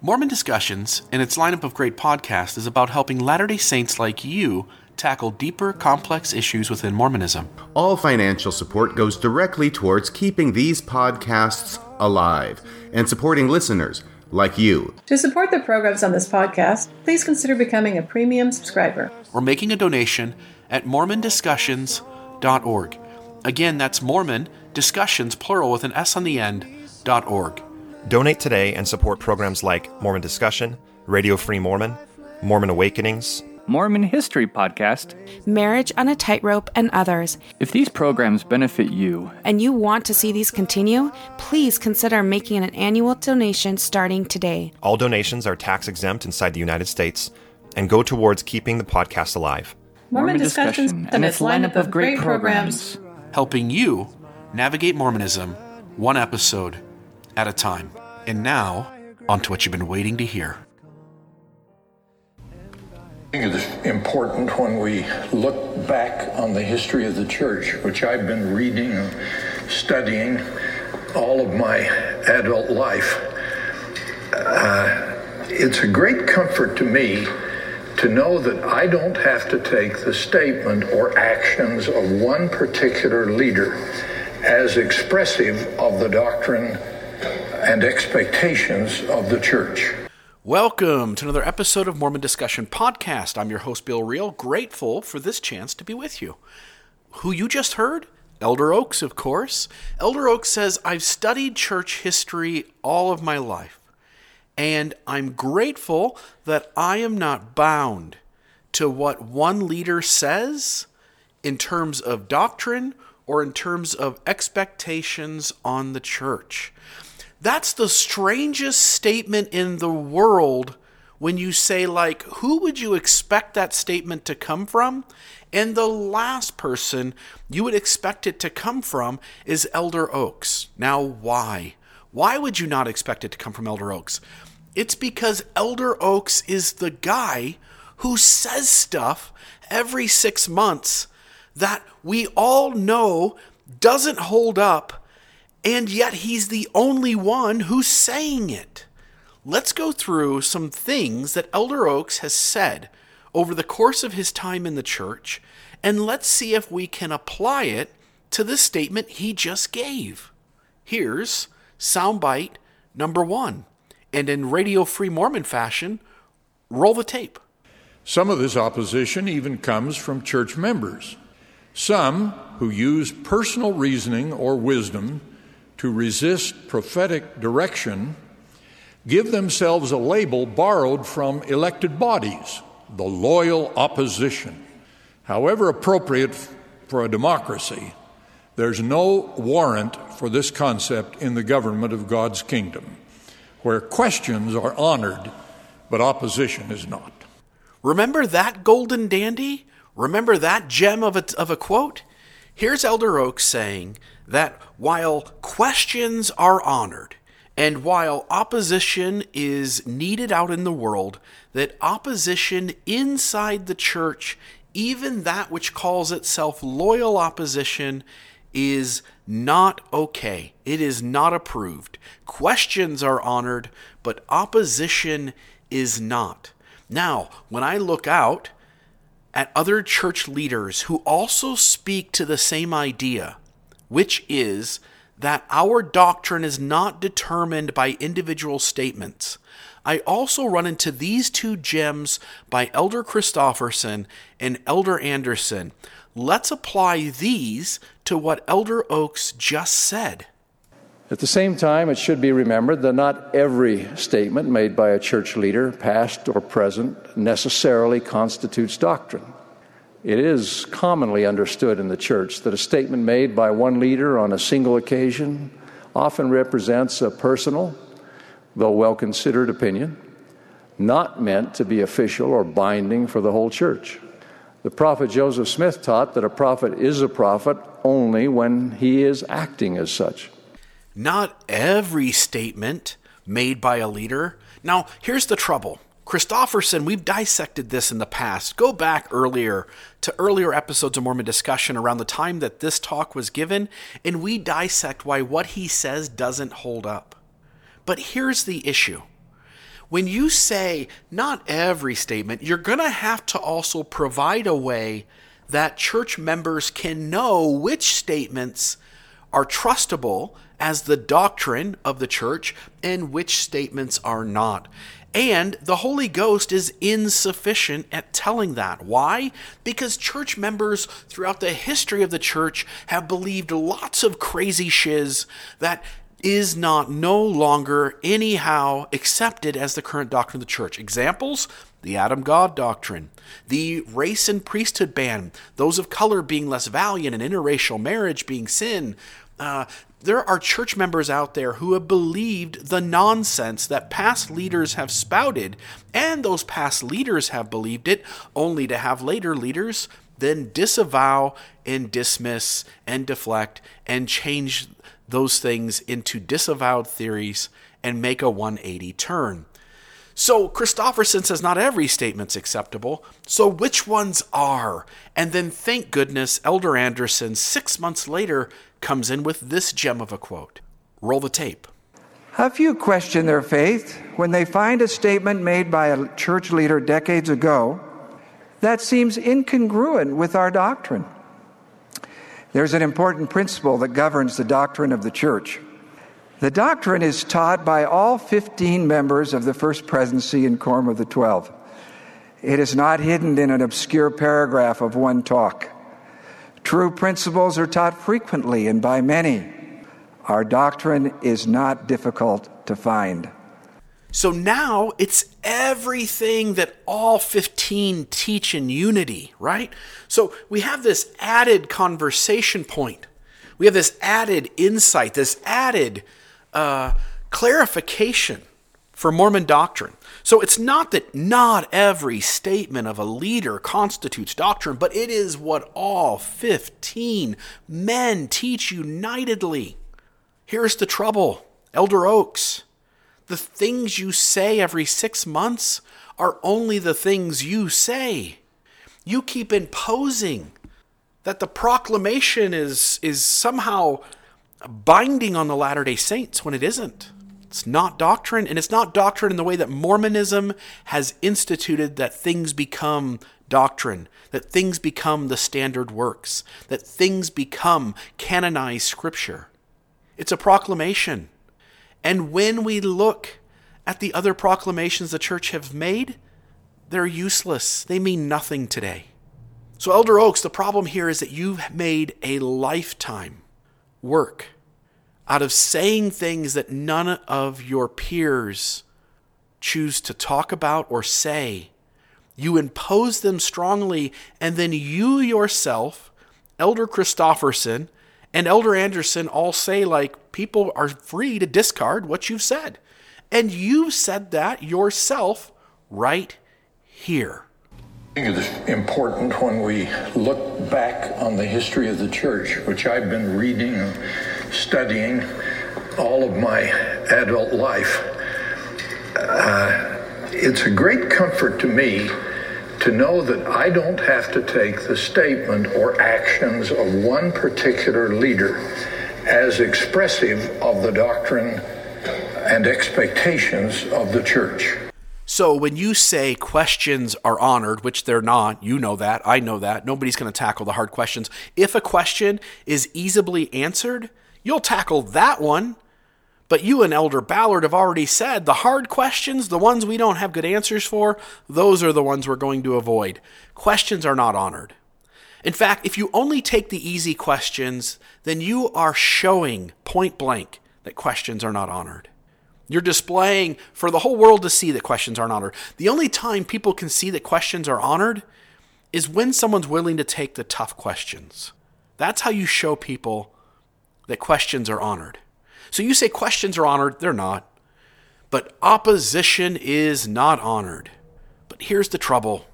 Mormon Discussions and its lineup of great podcasts is about helping Latter day Saints like you tackle deeper, complex issues within Mormonism. All financial support goes directly towards keeping these podcasts alive and supporting listeners like you. To support the programs on this podcast, please consider becoming a premium subscriber or making a donation at mormondiscussions.org. Again, that's Mormon Discussions, plural with an S on the end, .org. Donate today and support programs like Mormon Discussion, Radio Free Mormon, Mormon Awakenings, Mormon History Podcast, Marriage on a Tightrope, and others. If these programs benefit you and you want to see these continue, please consider making an annual donation starting today. All donations are tax exempt inside the United States and go towards keeping the podcast alive. Mormon, Mormon Discussions and its lineup of great programs, helping you navigate Mormonism one episode at a time. And now, on to what you've been waiting to hear. I think it's important when we look back on the history of the church, which I've been reading and studying all of my adult life. Uh, it's a great comfort to me to know that I don't have to take the statement or actions of one particular leader as expressive of the doctrine and expectations of the church. Welcome to another episode of Mormon Discussion Podcast. I'm your host, Bill Reel, grateful for this chance to be with you. Who you just heard? Elder Oaks, of course. Elder Oaks says, I've studied church history all of my life, and I'm grateful that I am not bound to what one leader says in terms of doctrine or in terms of expectations on the church. That's the strangest statement in the world when you say, like, who would you expect that statement to come from? And the last person you would expect it to come from is Elder Oaks. Now, why? Why would you not expect it to come from Elder Oaks? It's because Elder Oaks is the guy who says stuff every six months that we all know doesn't hold up and yet he's the only one who's saying it. Let's go through some things that Elder Oaks has said over the course of his time in the church, and let's see if we can apply it to the statement he just gave. Here's soundbite number one. And in Radio Free Mormon fashion, roll the tape. Some of this opposition even comes from church members. Some who use personal reasoning or wisdom to resist prophetic direction give themselves a label borrowed from elected bodies, the loyal opposition. However appropriate for a democracy, there's no warrant for this concept in the government of God's kingdom, where questions are honored, but opposition is not. Remember that golden dandy? Remember that gem of a, of a quote? Here's Elder Oaks saying that while questions are honored and while opposition is needed out in the world, that opposition inside the church, even that which calls itself loyal opposition, is not okay. It is not approved. Questions are honored, but opposition is not. Now, when I look out, at other church leaders who also speak to the same idea, which is that our doctrine is not determined by individual statements. I also run into these two gems by Elder Christofferson and Elder Anderson. Let's apply these to what Elder Oaks just said. At the same time, it should be remembered that not every statement made by a church leader, past or present, necessarily constitutes doctrine. It is commonly understood in the church that a statement made by one leader on a single occasion often represents a personal, though well considered opinion, not meant to be official or binding for the whole church. The prophet Joseph Smith taught that a prophet is a prophet only when he is acting as such. Not every statement made by a leader. Now, here's the trouble. Christofferson, we've dissected this in the past. Go back earlier to earlier episodes of Mormon discussion around the time that this talk was given, and we dissect why what he says doesn't hold up. But here's the issue when you say not every statement, you're going to have to also provide a way that church members can know which statements are trustable as the doctrine of the church and which statements are not. And the Holy Ghost is insufficient at telling that. Why? Because church members throughout the history of the church have believed lots of crazy shiz that is not no longer anyhow accepted as the current doctrine of the church. Examples the Adam God doctrine, the race and priesthood ban, those of color being less valiant, and interracial marriage being sin. Uh, there are church members out there who have believed the nonsense that past leaders have spouted, and those past leaders have believed it, only to have later leaders then disavow and dismiss and deflect and change those things into disavowed theories and make a 180 turn. So Christofferson says not every statement's acceptable. So which ones are? And then thank goodness Elder Anderson, six months later, comes in with this gem of a quote. Roll the tape. A few question their faith when they find a statement made by a church leader decades ago that seems incongruent with our doctrine. There's an important principle that governs the doctrine of the church. The doctrine is taught by all 15 members of the First Presidency and Quorum of the Twelve. It is not hidden in an obscure paragraph of one talk. True principles are taught frequently and by many. Our doctrine is not difficult to find. So now it's everything that all 15 teach in unity, right? So we have this added conversation point. We have this added insight, this added uh, clarification for Mormon doctrine. So it's not that not every statement of a leader constitutes doctrine, but it is what all 15 men teach unitedly. Here's the trouble, Elder Oaks the things you say every six months are only the things you say. You keep imposing that the proclamation is, is somehow binding on the Latter day Saints when it isn't. It's not doctrine, and it's not doctrine in the way that Mormonism has instituted that things become doctrine, that things become the standard works, that things become canonized scripture. It's a proclamation. And when we look at the other proclamations the church has made, they're useless. They mean nothing today. So, Elder Oaks, the problem here is that you've made a lifetime work out of saying things that none of your peers choose to talk about or say. You impose them strongly, and then you yourself, Elder Christofferson, and Elder Anderson all say, like, people are free to discard what you've said. And you said that yourself right here. I think it's important when we look back on the history of the church, which I've been reading and studying all of my adult life. Uh, it's a great comfort to me to know that I don't have to take the statement or actions of one particular leader as expressive of the doctrine and expectations of the church. So when you say questions are honored, which they're not, you know that, I know that, nobody's going to tackle the hard questions. If a question is easily answered, you'll tackle that one. But you and Elder Ballard have already said the hard questions, the ones we don't have good answers for, those are the ones we're going to avoid. Questions are not honored. In fact, if you only take the easy questions, then you are showing point blank that questions are not honored. You're displaying for the whole world to see that questions aren't honored. The only time people can see that questions are honored is when someone's willing to take the tough questions. That's how you show people that questions are honored. So you say questions are honored, they're not. But opposition is not honored. But here's the trouble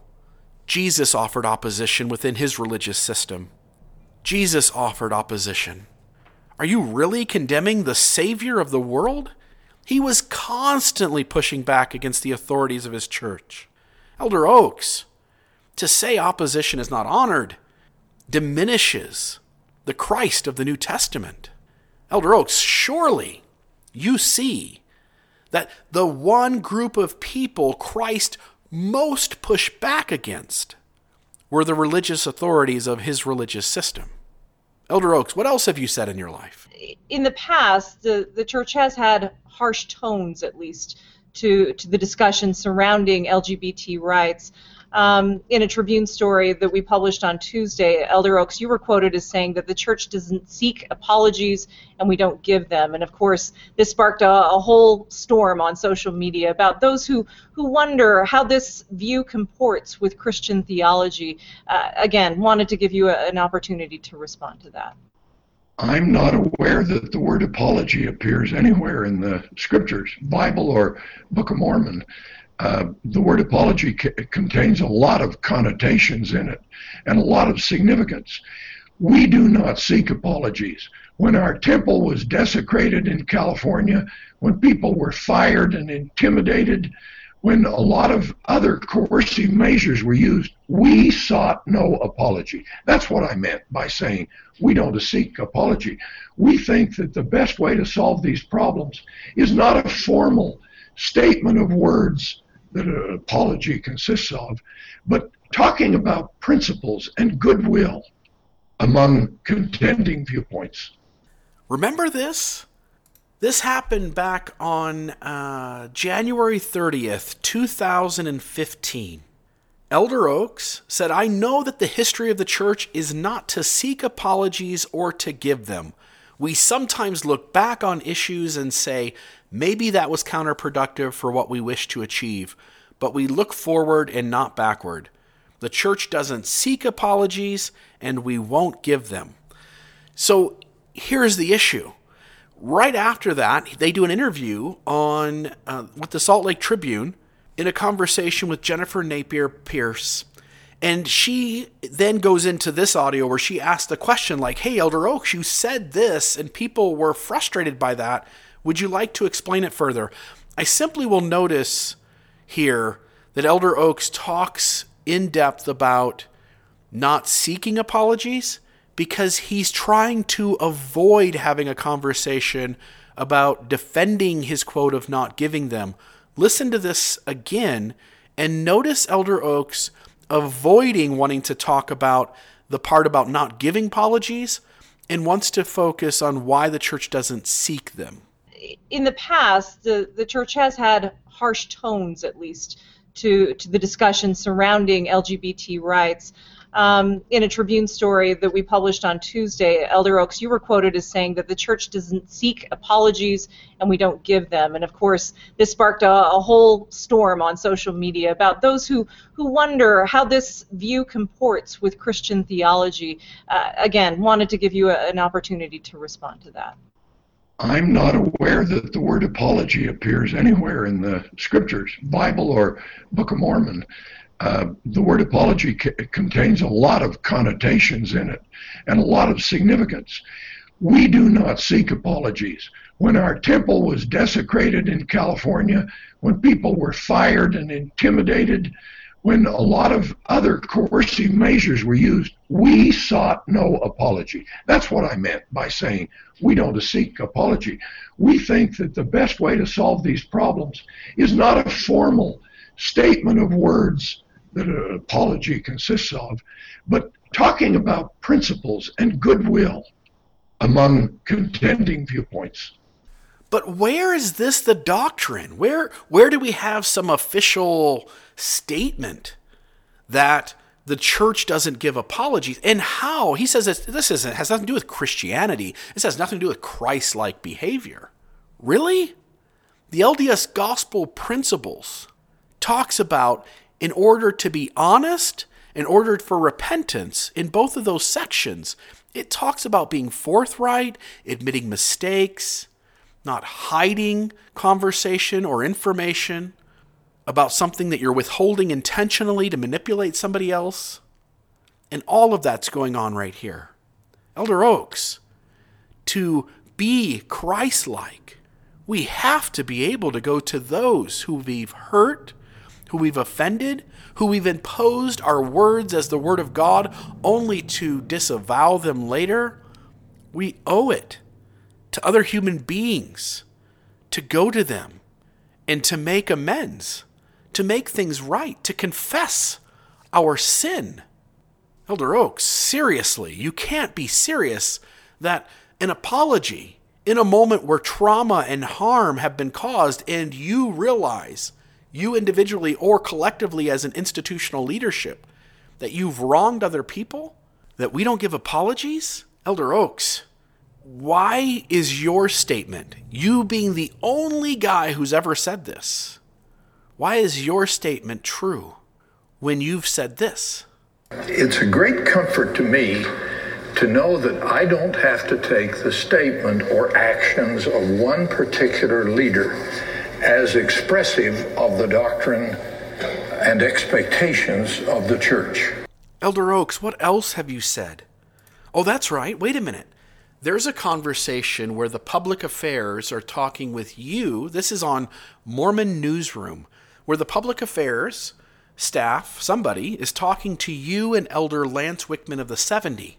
Jesus offered opposition within his religious system. Jesus offered opposition. Are you really condemning the Savior of the world? He was constantly pushing back against the authorities of his church. Elder Oaks, to say opposition is not honored diminishes the Christ of the New Testament. Elder Oaks, surely you see that the one group of people Christ most pushed back against were the religious authorities of his religious system. Elder Oaks, what else have you said in your life? In the past, the, the church has had harsh tones, at least, to, to the discussion surrounding LGBT rights. Um, in a Tribune story that we published on Tuesday, Elder Oaks, you were quoted as saying that the church doesn't seek apologies and we don't give them. And of course, this sparked a, a whole storm on social media about those who, who wonder how this view comports with Christian theology. Uh, again, wanted to give you a, an opportunity to respond to that. I'm not aware that the word apology appears anywhere in the scriptures, Bible or Book of Mormon. Uh, the word apology c- contains a lot of connotations in it and a lot of significance. We do not seek apologies. When our temple was desecrated in California, when people were fired and intimidated, when a lot of other coercive measures were used, we sought no apology. That's what I meant by saying we don't seek apology. We think that the best way to solve these problems is not a formal statement of words that an apology consists of, but talking about principles and goodwill among contending viewpoints. Remember this? This happened back on uh, January 30th, 2015. Elder Oaks said, I know that the history of the church is not to seek apologies or to give them. We sometimes look back on issues and say, maybe that was counterproductive for what we wish to achieve, but we look forward and not backward. The church doesn't seek apologies, and we won't give them. So here's the issue. Right after that, they do an interview on uh, with the Salt Lake Tribune in a conversation with Jennifer Napier Pace. And she then goes into this audio where she asked the question, like, Hey, Elder Oaks, you said this, and people were frustrated by that. Would you like to explain it further? I simply will notice here that Elder Oaks talks in depth about not seeking apologies because he's trying to avoid having a conversation about defending his quote of not giving them. Listen to this again and notice Elder Oaks avoiding wanting to talk about the part about not giving apologies and wants to focus on why the church doesn't seek them. In the past, the, the church has had harsh tones, at least, to, to the discussion surrounding LGBT rights. Um, in a Tribune story that we published on Tuesday, Elder Oaks, you were quoted as saying that the church doesn't seek apologies and we don't give them. And of course, this sparked a, a whole storm on social media about those who, who wonder how this view comports with Christian theology. Uh, again, wanted to give you a, an opportunity to respond to that. I'm not aware that the word apology appears anywhere in the scriptures, Bible or Book of Mormon. Uh, the word apology c- contains a lot of connotations in it and a lot of significance. We do not seek apologies. When our temple was desecrated in California, when people were fired and intimidated, when a lot of other coercive measures were used, we sought no apology. That's what I meant by saying we don't seek apology. We think that the best way to solve these problems is not a formal statement of words that an apology consists of, but talking about principles and goodwill among contending viewpoints. But where is this the doctrine? Where where do we have some official statement that the church doesn't give apologies? And how? He says this, this isn't has nothing to do with Christianity. This has nothing to do with Christ-like behavior. Really? The LDS gospel principles talks about in order to be honest, in order for repentance, in both of those sections, it talks about being forthright, admitting mistakes, not hiding conversation or information about something that you're withholding intentionally to manipulate somebody else. And all of that's going on right here. Elder Oaks, to be Christ like, we have to be able to go to those who we've hurt, who we've offended, who we've imposed our words as the Word of God only to disavow them later. We owe it to other human beings to go to them and to make amends, to make things right, to confess our sin. Elder Oaks, seriously, you can't be serious that an apology in a moment where trauma and harm have been caused and you realize, you individually or collectively as an institutional leadership, that you've wronged other people, that we don't give apologies? Elder Oaks, why is your statement, you being the only guy who's ever said this, why is your statement true when you've said this? It's a great comfort to me to know that I don't have to take the statement or actions of one particular leader as expressive of the doctrine and expectations of the church. Elder Oaks, what else have you said? Oh, that's right. Wait a minute. There's a conversation where the public affairs are talking with you. This is on Mormon Newsroom, where the public affairs staff, somebody, is talking to you and Elder Lance Wickman of the 70.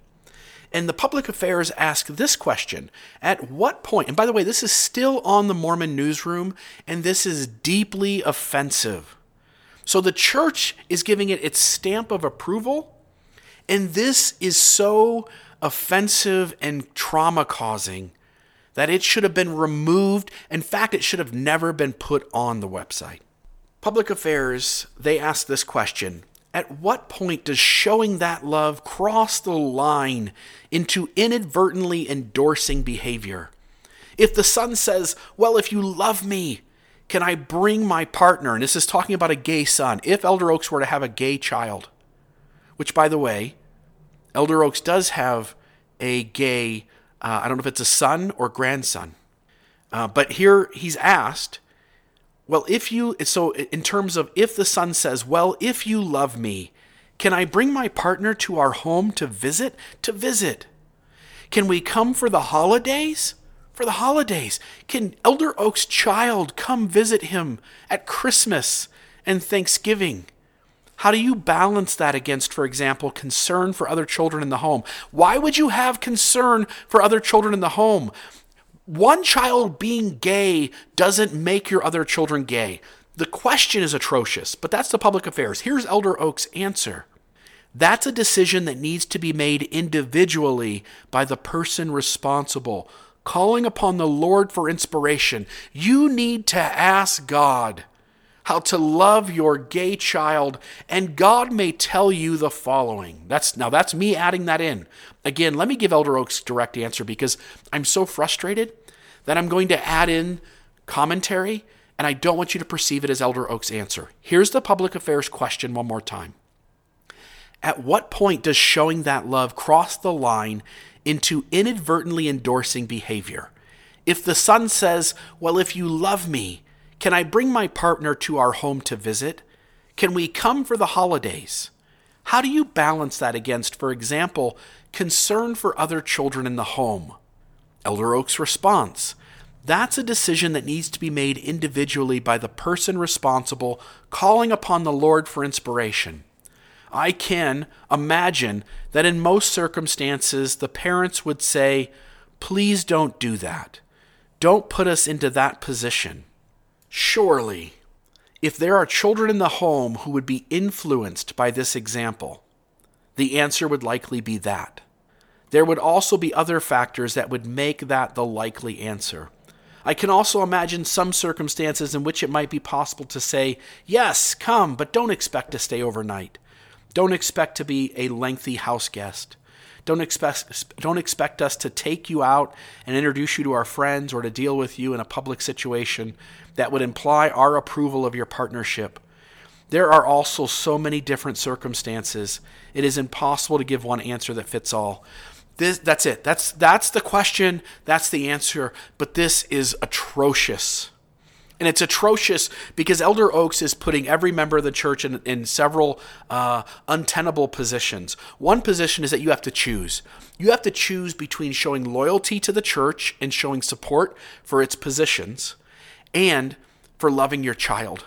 And the public affairs ask this question At what point, and by the way, this is still on the Mormon newsroom, and this is deeply offensive. So the church is giving it its stamp of approval, and this is so offensive and trauma causing that it should have been removed. In fact, it should have never been put on the website. Public Affairs, they ask this question At what point does showing that love cross the line into inadvertently endorsing behavior? If the son says, Well, if you love me, can I bring my partner? And this is talking about a gay son. If Elder Oaks were to have a gay child, which, by the way, Elder Oaks does have a gay, uh, I don't know if it's a son or grandson. Uh, but here he's asked, well, if you, so in terms of if the son says, Well, if you love me, can I bring my partner to our home to visit? To visit. Can we come for the holidays? For the holidays. Can Elder Oak's child come visit him at Christmas and Thanksgiving? How do you balance that against, for example, concern for other children in the home? Why would you have concern for other children in the home? one child being gay doesn't make your other children gay. The question is atrocious, but that's the public affairs. Here's Elder Oak's answer. That's a decision that needs to be made individually by the person responsible, calling upon the Lord for inspiration. You need to ask God how to love your gay child, and God may tell you the following. That's now that's me adding that in. Again, let me give Elder Oaks direct answer because I'm so frustrated that I'm going to add in commentary and I don't want you to perceive it as Elder Oaks' answer. Here's the public affairs question one more time. At what point does showing that love cross the line into inadvertently endorsing behavior? If the son says, Well, if you love me, can I bring my partner to our home to visit? Can we come for the holidays? How do you balance that against, for example, concern for other children in the home? Elder Oak's response that's a decision that needs to be made individually by the person responsible calling upon the Lord for inspiration. I can imagine that in most circumstances, the parents would say, Please don't do that. Don't put us into that position. Surely, if there are children in the home who would be influenced by this example, the answer would likely be that. There would also be other factors that would make that the likely answer. I can also imagine some circumstances in which it might be possible to say, Yes, come, but don't expect to stay overnight. Don't expect to be a lengthy house guest. Don't expect, don't expect us to take you out and introduce you to our friends or to deal with you in a public situation that would imply our approval of your partnership. There are also so many different circumstances. It is impossible to give one answer that fits all. This, that's it. That's that's the question. That's the answer. But this is atrocious. And it's atrocious because Elder Oaks is putting every member of the church in, in several uh, untenable positions. One position is that you have to choose. You have to choose between showing loyalty to the church and showing support for its positions and for loving your child.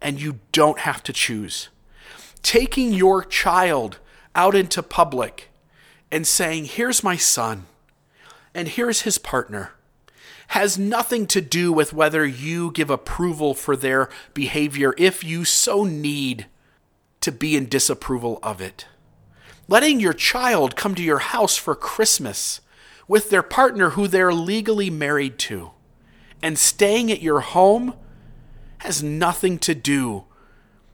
And you don't have to choose. Taking your child out into public and saying, Here's my son, and here's his partner, has nothing to do with whether you give approval for their behavior if you so need to be in disapproval of it. Letting your child come to your house for Christmas with their partner who they're legally married to and staying at your home has nothing to do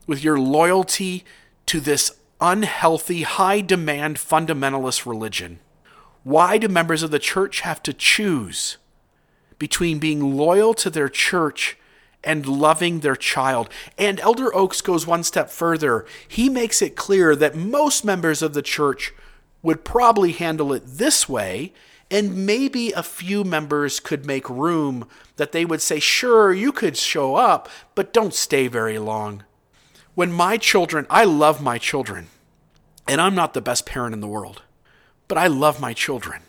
with your loyalty to this unhealthy, high demand fundamentalist religion. Why do members of the church have to choose between being loyal to their church and loving their child? And Elder Oaks goes one step further. He makes it clear that most members of the church would probably handle it this way, and maybe a few members could make room that they would say, Sure, you could show up, but don't stay very long. When my children, I love my children, and I'm not the best parent in the world, but I love my children.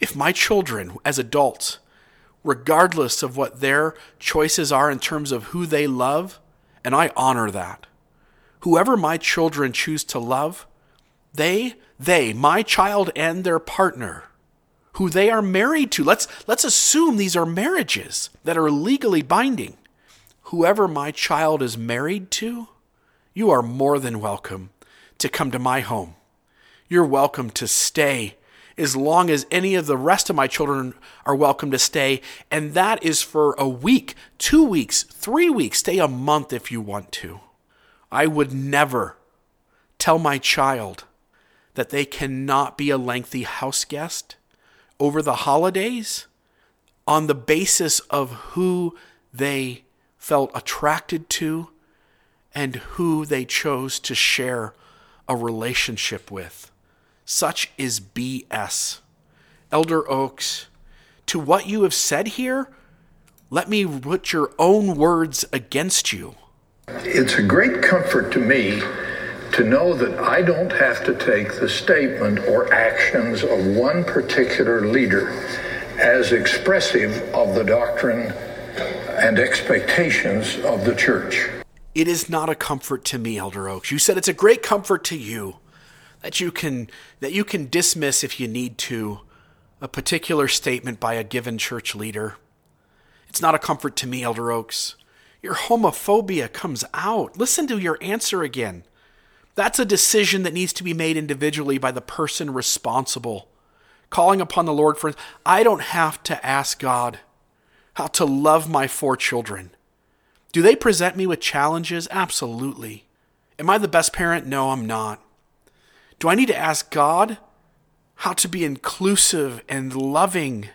If my children, as adults, regardless of what their choices are in terms of who they love, and I honor that, whoever my children choose to love, they, they, my child and their partner, who they are married to. Let's, let's assume these are marriages that are legally binding. Whoever my child is married to, you are more than welcome to come to my home. You're welcome to stay as long as any of the rest of my children are welcome to stay. And that is for a week, two weeks, three weeks, stay a month if you want to. I would never tell my child that they cannot be a lengthy house guest over the holidays on the basis of who they felt attracted to and who they chose to share a relationship with. Such is BS. Elder Oaks, to what you have said here, let me put your own words against you. It's a great comfort to me to know that I don't have to take the statement or actions of one particular leader as expressive of the doctrine and expectations of the church. It is not a comfort to me, Elder Oaks. You said it's a great comfort to you that you can that you can dismiss if you need to a particular statement by a given church leader. It's not a comfort to me, Elder Oaks. Your homophobia comes out. Listen to your answer again. That's a decision that needs to be made individually by the person responsible. Calling upon the Lord for I don't have to ask God how to love my four children. Do they present me with challenges? Absolutely. Am I the best parent? No, I'm not. Do I need to ask God how to be inclusive and loving?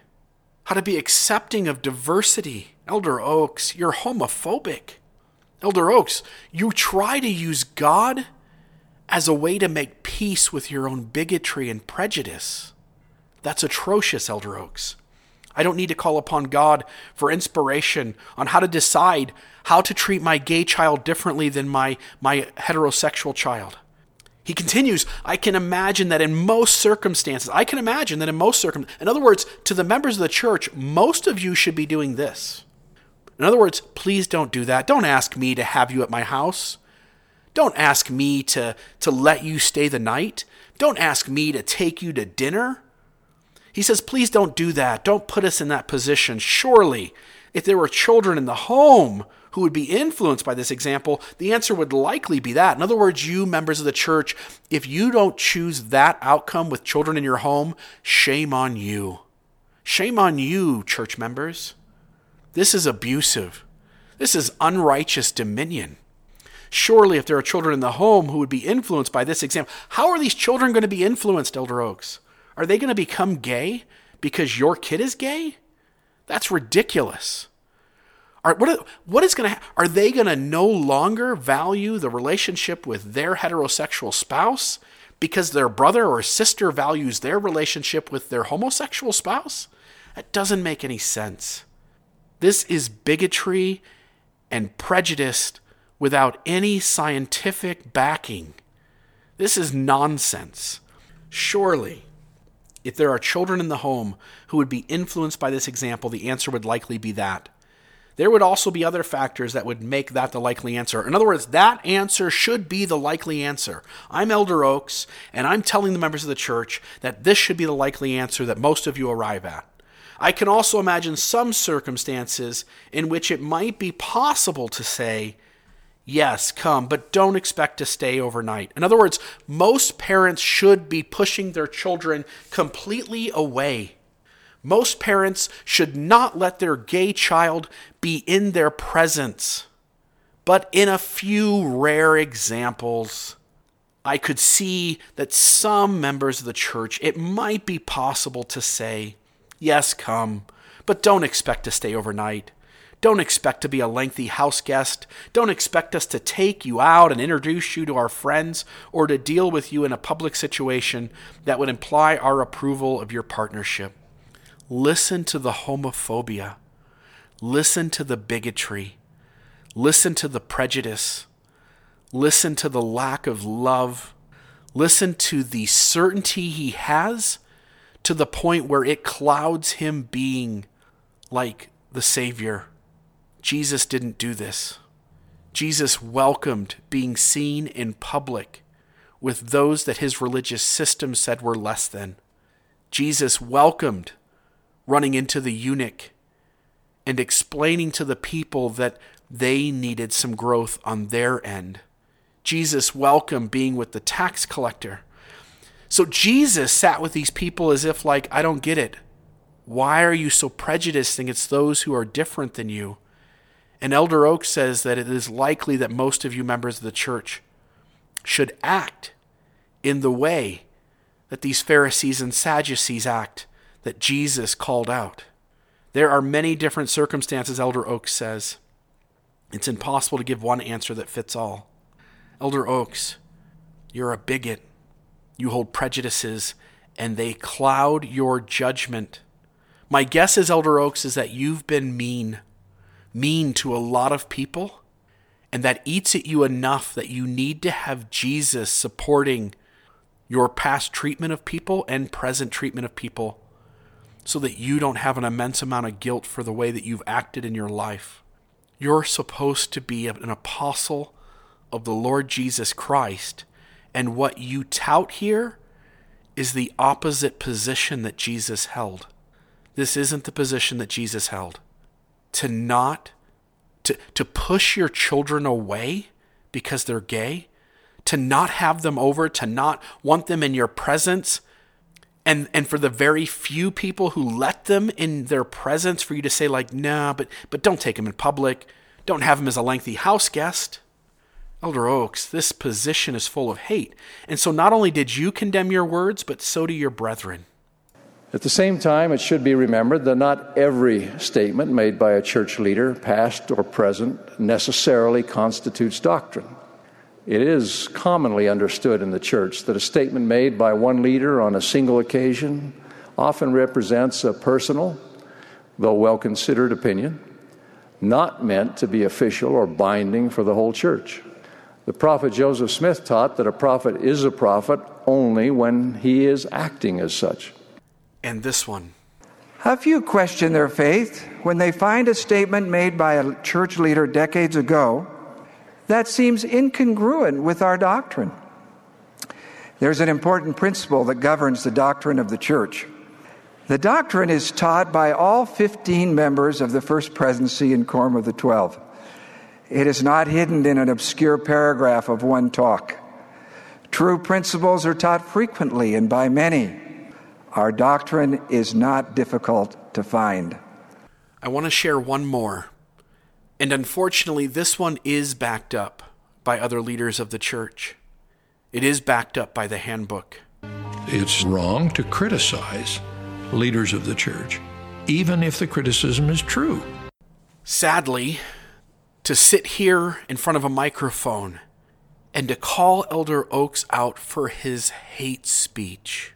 How to be accepting of diversity? Elder Oaks, you're homophobic. Elder Oaks, you try to use God as a way to make peace with your own bigotry and prejudice. That's atrocious, Elder Oaks. I don't need to call upon God for inspiration on how to decide how to treat my gay child differently than my, my heterosexual child. He continues, I can imagine that in most circumstances, I can imagine that in most circumstances, in other words, to the members of the church, most of you should be doing this. In other words, please don't do that. Don't ask me to have you at my house. Don't ask me to, to let you stay the night. Don't ask me to take you to dinner. He says, please don't do that. Don't put us in that position. Surely, if there were children in the home who would be influenced by this example, the answer would likely be that. In other words, you members of the church, if you don't choose that outcome with children in your home, shame on you. Shame on you, church members. This is abusive. This is unrighteous dominion. Surely, if there are children in the home who would be influenced by this example, how are these children going to be influenced, Elder Oaks? Are they going to become gay because your kid is gay? That's ridiculous. Are, what, what is going to are they going to no longer value the relationship with their heterosexual spouse because their brother or sister values their relationship with their homosexual spouse? That doesn't make any sense. This is bigotry and prejudice without any scientific backing. This is nonsense. Surely, if there are children in the home who would be influenced by this example, the answer would likely be that. There would also be other factors that would make that the likely answer. In other words, that answer should be the likely answer. I'm Elder Oaks, and I'm telling the members of the church that this should be the likely answer that most of you arrive at. I can also imagine some circumstances in which it might be possible to say, Yes, come, but don't expect to stay overnight. In other words, most parents should be pushing their children completely away. Most parents should not let their gay child be in their presence. But in a few rare examples, I could see that some members of the church, it might be possible to say, Yes, come, but don't expect to stay overnight. Don't expect to be a lengthy house guest. Don't expect us to take you out and introduce you to our friends or to deal with you in a public situation that would imply our approval of your partnership. Listen to the homophobia. Listen to the bigotry. Listen to the prejudice. Listen to the lack of love. Listen to the certainty he has to the point where it clouds him being like the Savior. Jesus didn't do this. Jesus welcomed being seen in public with those that his religious system said were less than. Jesus welcomed running into the eunuch and explaining to the people that they needed some growth on their end. Jesus welcomed being with the tax collector. So Jesus sat with these people as if, like, I don't get it. Why are you so prejudiced against those who are different than you? And Elder Oak says that it is likely that most of you members of the church should act in the way that these Pharisees and Sadducees act that Jesus called out. There are many different circumstances, Elder Oaks says. It's impossible to give one answer that fits all. Elder Oaks, you're a bigot. You hold prejudices, and they cloud your judgment. My guess is, Elder Oaks, is that you've been mean mean to a lot of people, and that eats at you enough that you need to have Jesus supporting your past treatment of people and present treatment of people so that you don't have an immense amount of guilt for the way that you've acted in your life. You're supposed to be an apostle of the Lord Jesus Christ, and what you tout here is the opposite position that Jesus held. This isn't the position that Jesus held to not to to push your children away because they're gay, to not have them over, to not want them in your presence, and and for the very few people who let them in their presence for you to say like, "Nah, but but don't take them in public. Don't have them as a lengthy house guest." Elder Oaks, this position is full of hate. And so not only did you condemn your words, but so do your brethren. At the same time, it should be remembered that not every statement made by a church leader, past or present, necessarily constitutes doctrine. It is commonly understood in the church that a statement made by one leader on a single occasion often represents a personal, though well considered opinion, not meant to be official or binding for the whole church. The prophet Joseph Smith taught that a prophet is a prophet only when he is acting as such and this one. A few question their faith when they find a statement made by a church leader decades ago that seems incongruent with our doctrine. There's an important principle that governs the doctrine of the church. The doctrine is taught by all 15 members of the First Presidency and Quorum of the Twelve. It is not hidden in an obscure paragraph of one talk. True principles are taught frequently and by many. Our doctrine is not difficult to find. I want to share one more. And unfortunately, this one is backed up by other leaders of the church. It is backed up by the handbook. It's wrong to criticize leaders of the church, even if the criticism is true. Sadly, to sit here in front of a microphone and to call Elder Oaks out for his hate speech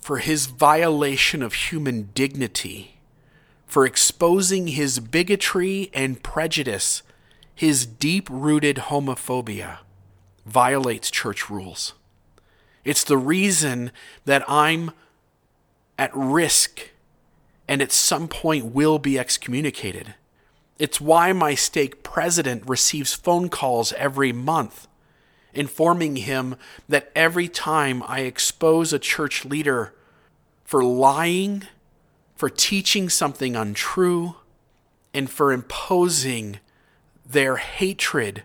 for his violation of human dignity, for exposing his bigotry and prejudice, his deep rooted homophobia, violates church rules. It's the reason that I'm at risk and at some point will be excommunicated. It's why my stake president receives phone calls every month informing him that every time I expose a church leader for lying for teaching something untrue and for imposing their hatred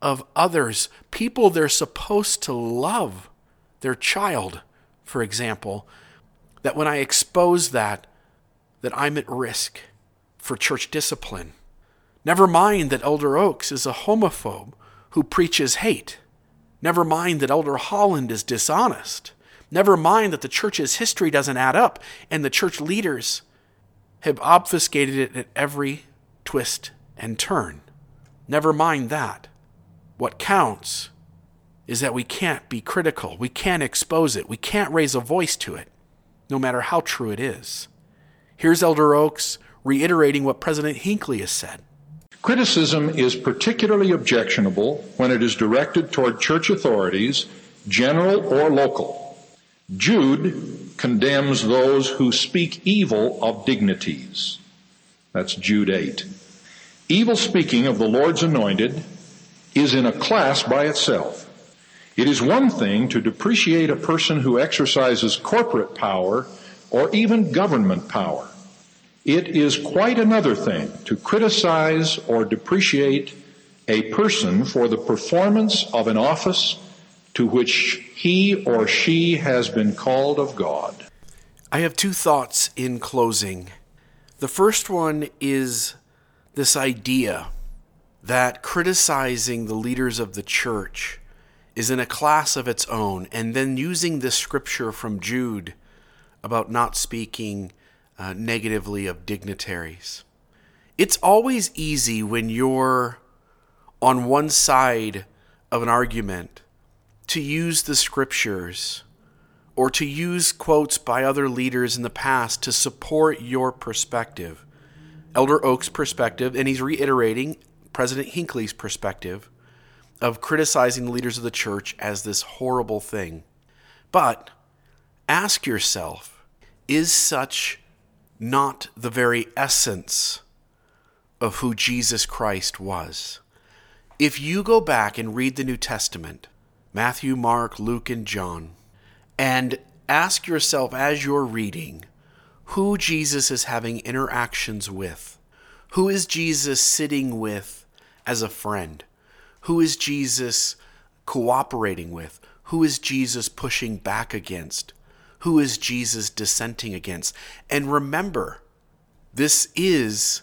of others, people they're supposed to love, their child, for example, that when I expose that, that I'm at risk for church discipline. Never mind that Elder Oaks is a homophobe who preaches hate. Never mind that Elder Holland is dishonest. Never mind that the church's history doesn't add up and the church leaders have obfuscated it at every twist and turn. Never mind that. What counts is that we can't be critical. We can't expose it. We can't raise a voice to it, no matter how true it is. Here's Elder Oaks reiterating what President Hinckley has said. Criticism is particularly objectionable when it is directed toward church authorities, general or local. Jude condemns those who speak evil of dignities. That's Jude 8. Evil speaking of the Lord's anointed is in a class by itself. It is one thing to depreciate a person who exercises corporate power or even government power. It is quite another thing to criticize or depreciate a person for the performance of an office to which he or she has been called of God. I have two thoughts in closing. The first one is this idea that criticizing the leaders of the church is in a class of its own, and then using this scripture from Jude about not speaking uh, negatively of dignitaries. It's always easy when you're on one side of an argument to use the scriptures or to use quotes by other leaders in the past to support your perspective. Elder Oak's perspective, and he's reiterating President Hinckley's perspective of criticizing the leaders of the church as this horrible thing. But ask yourself is such not the very essence of who Jesus Christ was. If you go back and read the New Testament, Matthew, Mark, Luke, and John, and ask yourself as you're reading who Jesus is having interactions with, who is Jesus sitting with as a friend, who is Jesus cooperating with, who is Jesus pushing back against, who is Jesus dissenting against? And remember, this is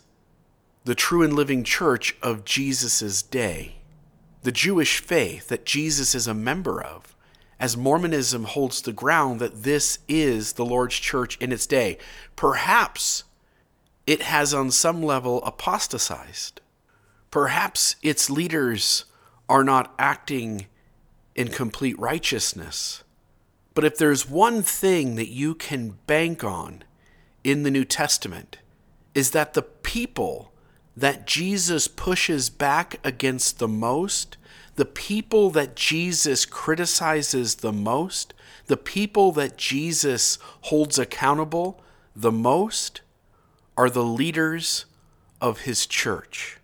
the true and living church of Jesus' day, the Jewish faith that Jesus is a member of, as Mormonism holds the ground that this is the Lord's church in its day. Perhaps it has on some level apostatized. Perhaps its leaders are not acting in complete righteousness. But if there's one thing that you can bank on in the New Testament, is that the people that Jesus pushes back against the most, the people that Jesus criticizes the most, the people that Jesus holds accountable the most, are the leaders of his church.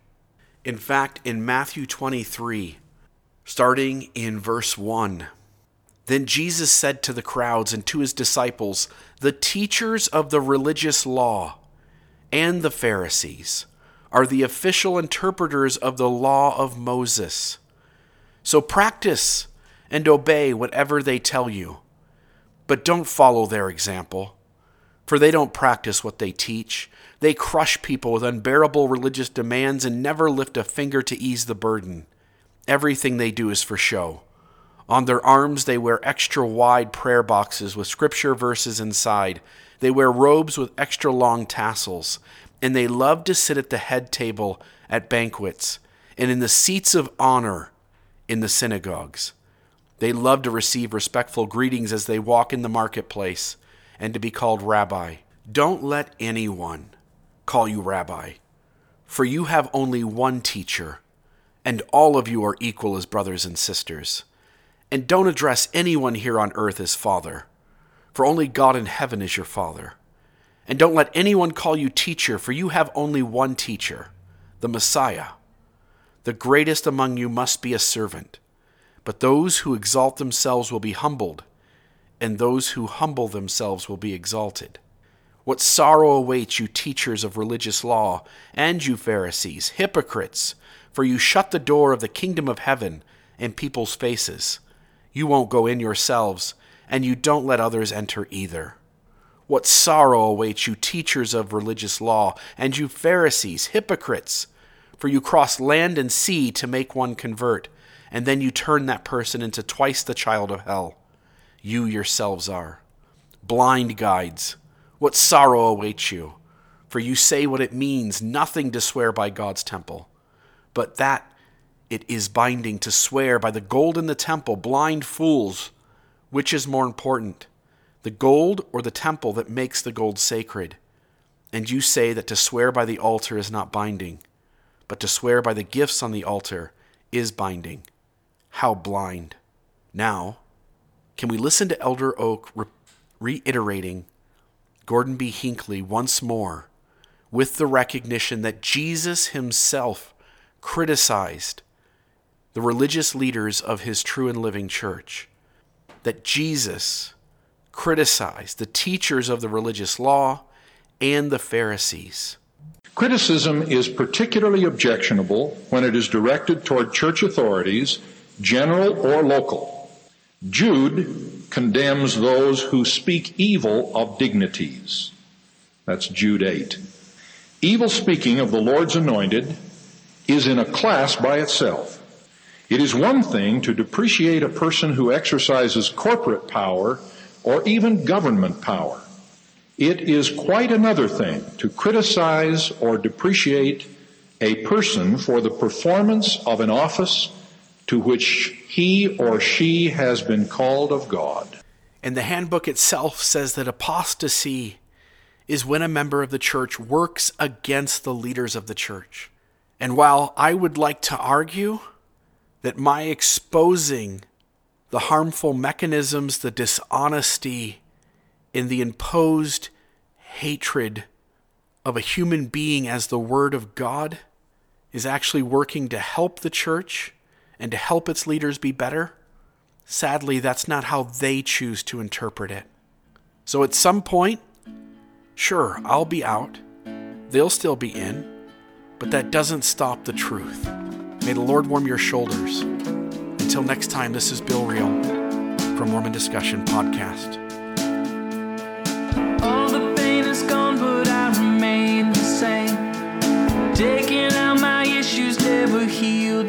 In fact, in Matthew 23, starting in verse 1, then Jesus said to the crowds and to his disciples, The teachers of the religious law and the Pharisees are the official interpreters of the law of Moses. So practice and obey whatever they tell you, but don't follow their example, for they don't practice what they teach. They crush people with unbearable religious demands and never lift a finger to ease the burden. Everything they do is for show on their arms, they wear extra wide prayer boxes with scripture verses inside. They wear robes with extra long tassels. And they love to sit at the head table at banquets and in the seats of honor in the synagogues. They love to receive respectful greetings as they walk in the marketplace and to be called rabbi. Don't let anyone call you rabbi, for you have only one teacher, and all of you are equal as brothers and sisters. And don't address anyone here on earth as Father, for only God in heaven is your Father. And don't let anyone call you teacher, for you have only one teacher, the Messiah. The greatest among you must be a servant, but those who exalt themselves will be humbled, and those who humble themselves will be exalted. What sorrow awaits you, teachers of religious law, and you, Pharisees, hypocrites, for you shut the door of the kingdom of heaven in people's faces. You won't go in yourselves, and you don't let others enter either. What sorrow awaits you, teachers of religious law, and you, Pharisees, hypocrites, for you cross land and sea to make one convert, and then you turn that person into twice the child of hell. You yourselves are. Blind guides what sorrow awaits you? For you say what it means nothing to swear by God's temple, but that it is binding to swear by the gold in the temple, blind fools. Which is more important, the gold or the temple that makes the gold sacred? And you say that to swear by the altar is not binding, but to swear by the gifts on the altar is binding. How blind. Now, can we listen to Elder Oak re- reiterating Gordon B. Hinckley once more with the recognition that Jesus himself criticized the religious leaders of his true and living church, that Jesus criticized the teachers of the religious law and the Pharisees. Criticism is particularly objectionable when it is directed toward church authorities, general or local. Jude condemns those who speak evil of dignities. That's Jude 8. Evil speaking of the Lord's anointed is in a class by itself. It is one thing to depreciate a person who exercises corporate power or even government power. It is quite another thing to criticize or depreciate a person for the performance of an office to which he or she has been called of God. And the handbook itself says that apostasy is when a member of the church works against the leaders of the church. And while I would like to argue that my exposing the harmful mechanisms, the dishonesty, in the imposed hatred of a human being as the Word of God is actually working to help the church and to help its leaders be better, sadly, that's not how they choose to interpret it. So at some point, sure, I'll be out, they'll still be in, but that doesn't stop the truth. May the Lord warm your shoulders. Until next time, this is Bill Reel from Mormon Discussion Podcast. All the pain is gone, but I remain the same. Taking out my issues never healed